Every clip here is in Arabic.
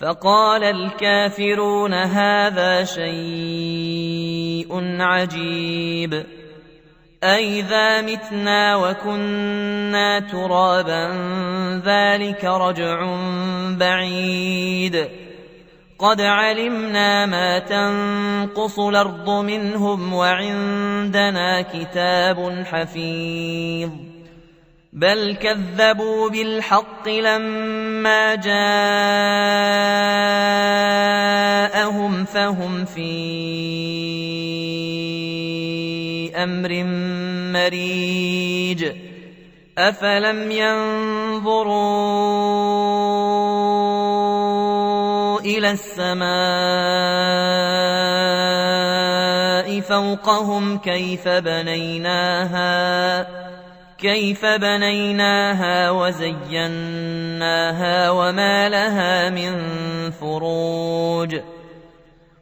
فقال الكافرون هذا شيء عجيب. أئذا متنا وكنا ترابا ذلك رجع بعيد. قد علمنا ما تنقص الأرض منهم وعندنا كتاب حفيظ. بل كذبوا بالحق لما جاءهم فهم في أمر مريج. أفلم ينظروا إلى السماء فوقهم كيف بنيناها كيف بنيناها وزيناها وما لها من فروج.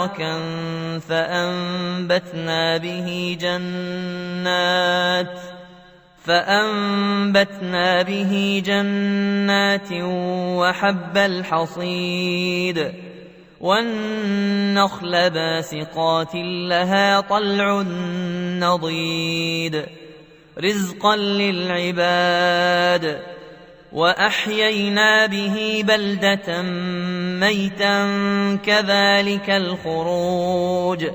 مباركا فأنبتنا به جنات فأنبتنا به جنات وحب الحصيد والنخل باسقات لها طلع نضيد رزقا للعباد واحيينا به بلده ميتا كذلك الخروج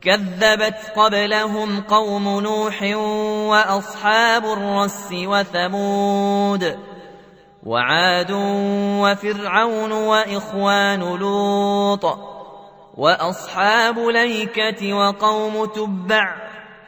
كذبت قبلهم قوم نوح واصحاب الرس وثمود وعاد وفرعون واخوان لوط واصحاب ليكه وقوم تبع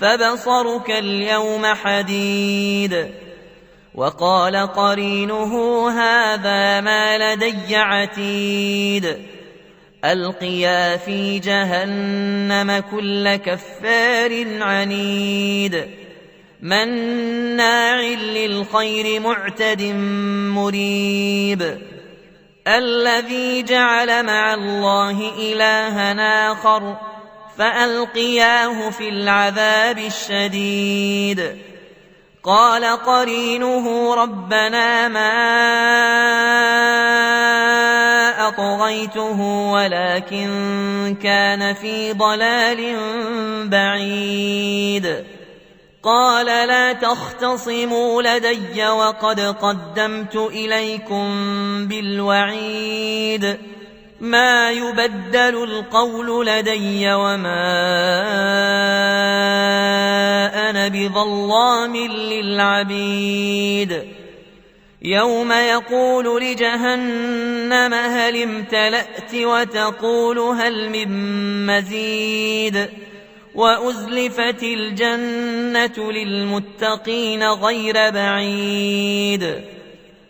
فبصرك اليوم حديد. وقال قرينه هذا ما لدي عتيد. ألقيا في جهنم كل كفار عنيد. مناع للخير معتد مريب. الذي جعل مع الله الها آخر. فألقياه في العذاب الشديد. قال قرينه ربنا ما أطغيته ولكن كان في ضلال بعيد. قال لا تختصموا لدي وقد قدمت إليكم بالوعيد. ما يبدل القول لدي وما أنا بظلام للعبيد. يوم يقول لجهنم هل امتلأت وتقول هل من مزيد. وأزلفت الجنة للمتقين غير بعيد.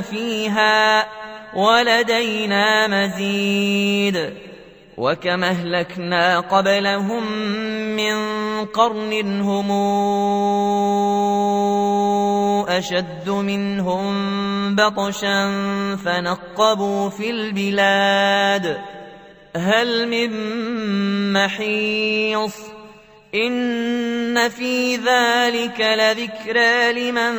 فيها ولدينا مزيد وكم اهلكنا قبلهم من قرن هم اشد منهم بطشا فنقبوا في البلاد هل من محيص إن في ذلك لذكرى لمن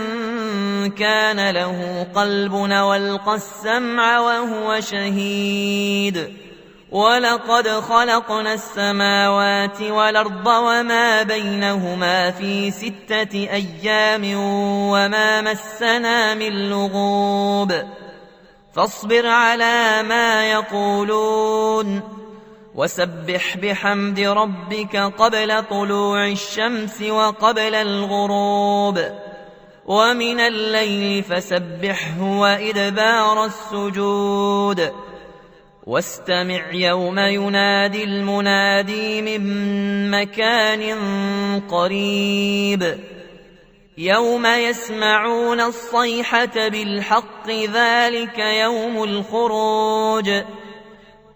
كان له قلب والقى السمع وهو شهيد ولقد خلقنا السماوات والأرض وما بينهما في ستة أيام وما مسنا من لغوب فاصبر على ما يقولون وسبح بحمد ربك قبل طلوع الشمس وقبل الغروب ومن الليل فسبحه وإدبار السجود واستمع يوم ينادي المنادي من مكان قريب يوم يسمعون الصيحة بالحق ذلك يوم الخروج